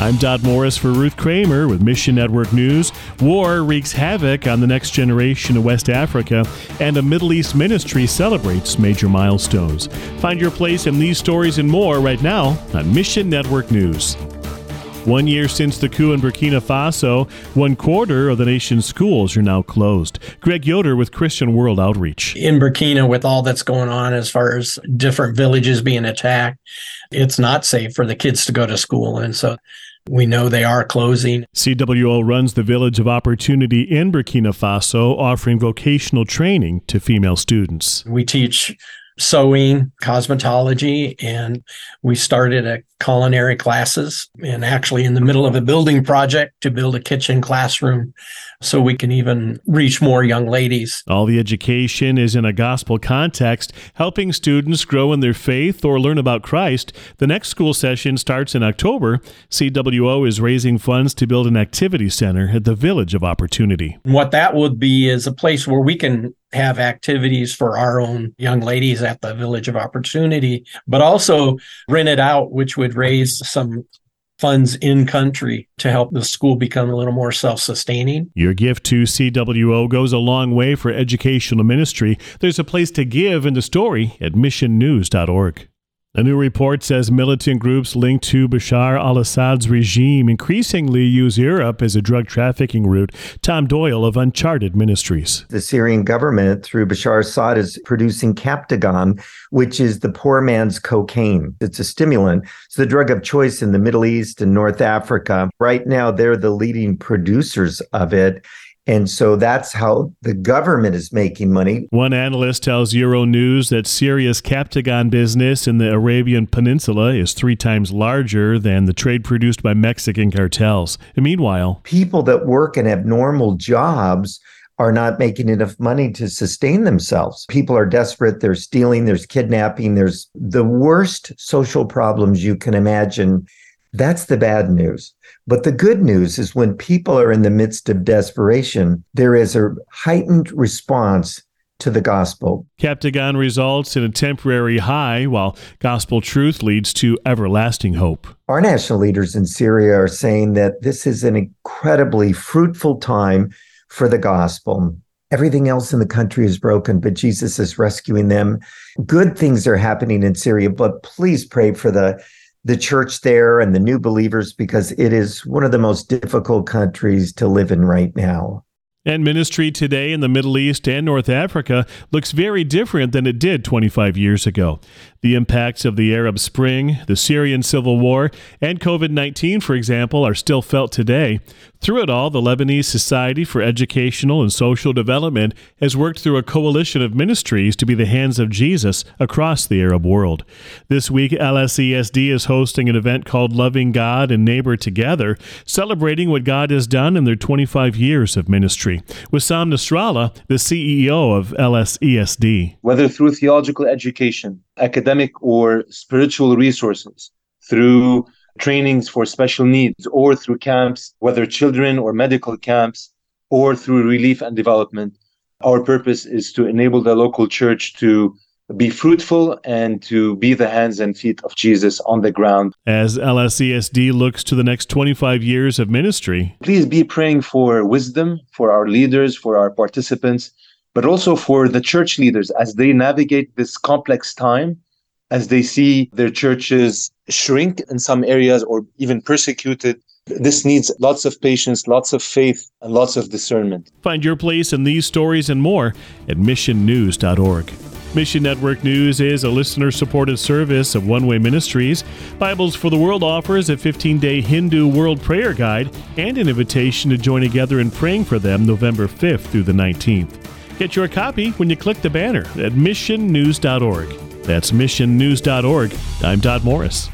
I'm Dot Morris for Ruth Kramer with Mission Network News. War wreaks havoc on the next generation of West Africa, and a Middle East ministry celebrates major milestones. Find your place in these stories and more right now on Mission Network News. One year since the coup in Burkina Faso, one quarter of the nation's schools are now closed. Greg Yoder with Christian World Outreach. In Burkina, with all that's going on as far as different villages being attacked, it's not safe for the kids to go to school. And so we know they are closing. CWO runs the Village of Opportunity in Burkina Faso, offering vocational training to female students. We teach sewing, cosmetology, and we started a culinary classes and actually in the middle of a building project to build a kitchen classroom so we can even reach more young ladies. All the education is in a gospel context, helping students grow in their faith or learn about Christ. The next school session starts in October. CWO is raising funds to build an activity center at the Village of Opportunity. What that would be is a place where we can have activities for our own young ladies at the Village of Opportunity, but also rent it out, which would raise some funds in country to help the school become a little more self sustaining. Your gift to CWO goes a long way for educational ministry. There's a place to give in the story at missionnews.org. A new report says militant groups linked to Bashar al Assad's regime increasingly use Europe as a drug trafficking route. Tom Doyle of Uncharted Ministries. The Syrian government, through Bashar Assad, is producing Captagon, which is the poor man's cocaine. It's a stimulant. It's the drug of choice in the Middle East and North Africa. Right now, they're the leading producers of it. And so that's how the government is making money. One analyst tells Euronews that Syria's Captagon business in the Arabian Peninsula is three times larger than the trade produced by Mexican cartels. And meanwhile, people that work and have normal jobs are not making enough money to sustain themselves. People are desperate. There's stealing, there's kidnapping, there's the worst social problems you can imagine that's the bad news. But the good news is when people are in the midst of desperation, there is a heightened response to the gospel. Captagon results in a temporary high, while gospel truth leads to everlasting hope. Our national leaders in Syria are saying that this is an incredibly fruitful time for the gospel. Everything else in the country is broken, but Jesus is rescuing them. Good things are happening in Syria, but please pray for the the church there and the new believers because it is one of the most difficult countries to live in right now. And ministry today in the Middle East and North Africa looks very different than it did 25 years ago. The impacts of the Arab Spring, the Syrian civil war, and COVID 19, for example, are still felt today. Through it all, the Lebanese Society for Educational and Social Development has worked through a coalition of ministries to be the hands of Jesus across the Arab world. This week, LSESD is hosting an event called Loving God and Neighbor Together, celebrating what God has done in their 25 years of ministry. With Sam Nasrallah, the CEO of LSESD. Whether through theological education, academic or spiritual resources, through trainings for special needs, or through camps, whether children or medical camps, or through relief and development. Our purpose is to enable the local church to be fruitful and to be the hands and feet of Jesus on the ground. As LSESD looks to the next 25 years of ministry, please be praying for wisdom for our leaders, for our participants, but also for the church leaders as they navigate this complex time, as they see their churches shrink in some areas or even persecuted. This needs lots of patience, lots of faith, and lots of discernment. Find your place in these stories and more at missionnews.org. Mission Network News is a listener supported service of One Way Ministries. Bibles for the World offers a 15 day Hindu World Prayer Guide and an invitation to join together in praying for them November 5th through the 19th. Get your copy when you click the banner at missionnews.org. That's missionnews.org. I'm Dot Morris.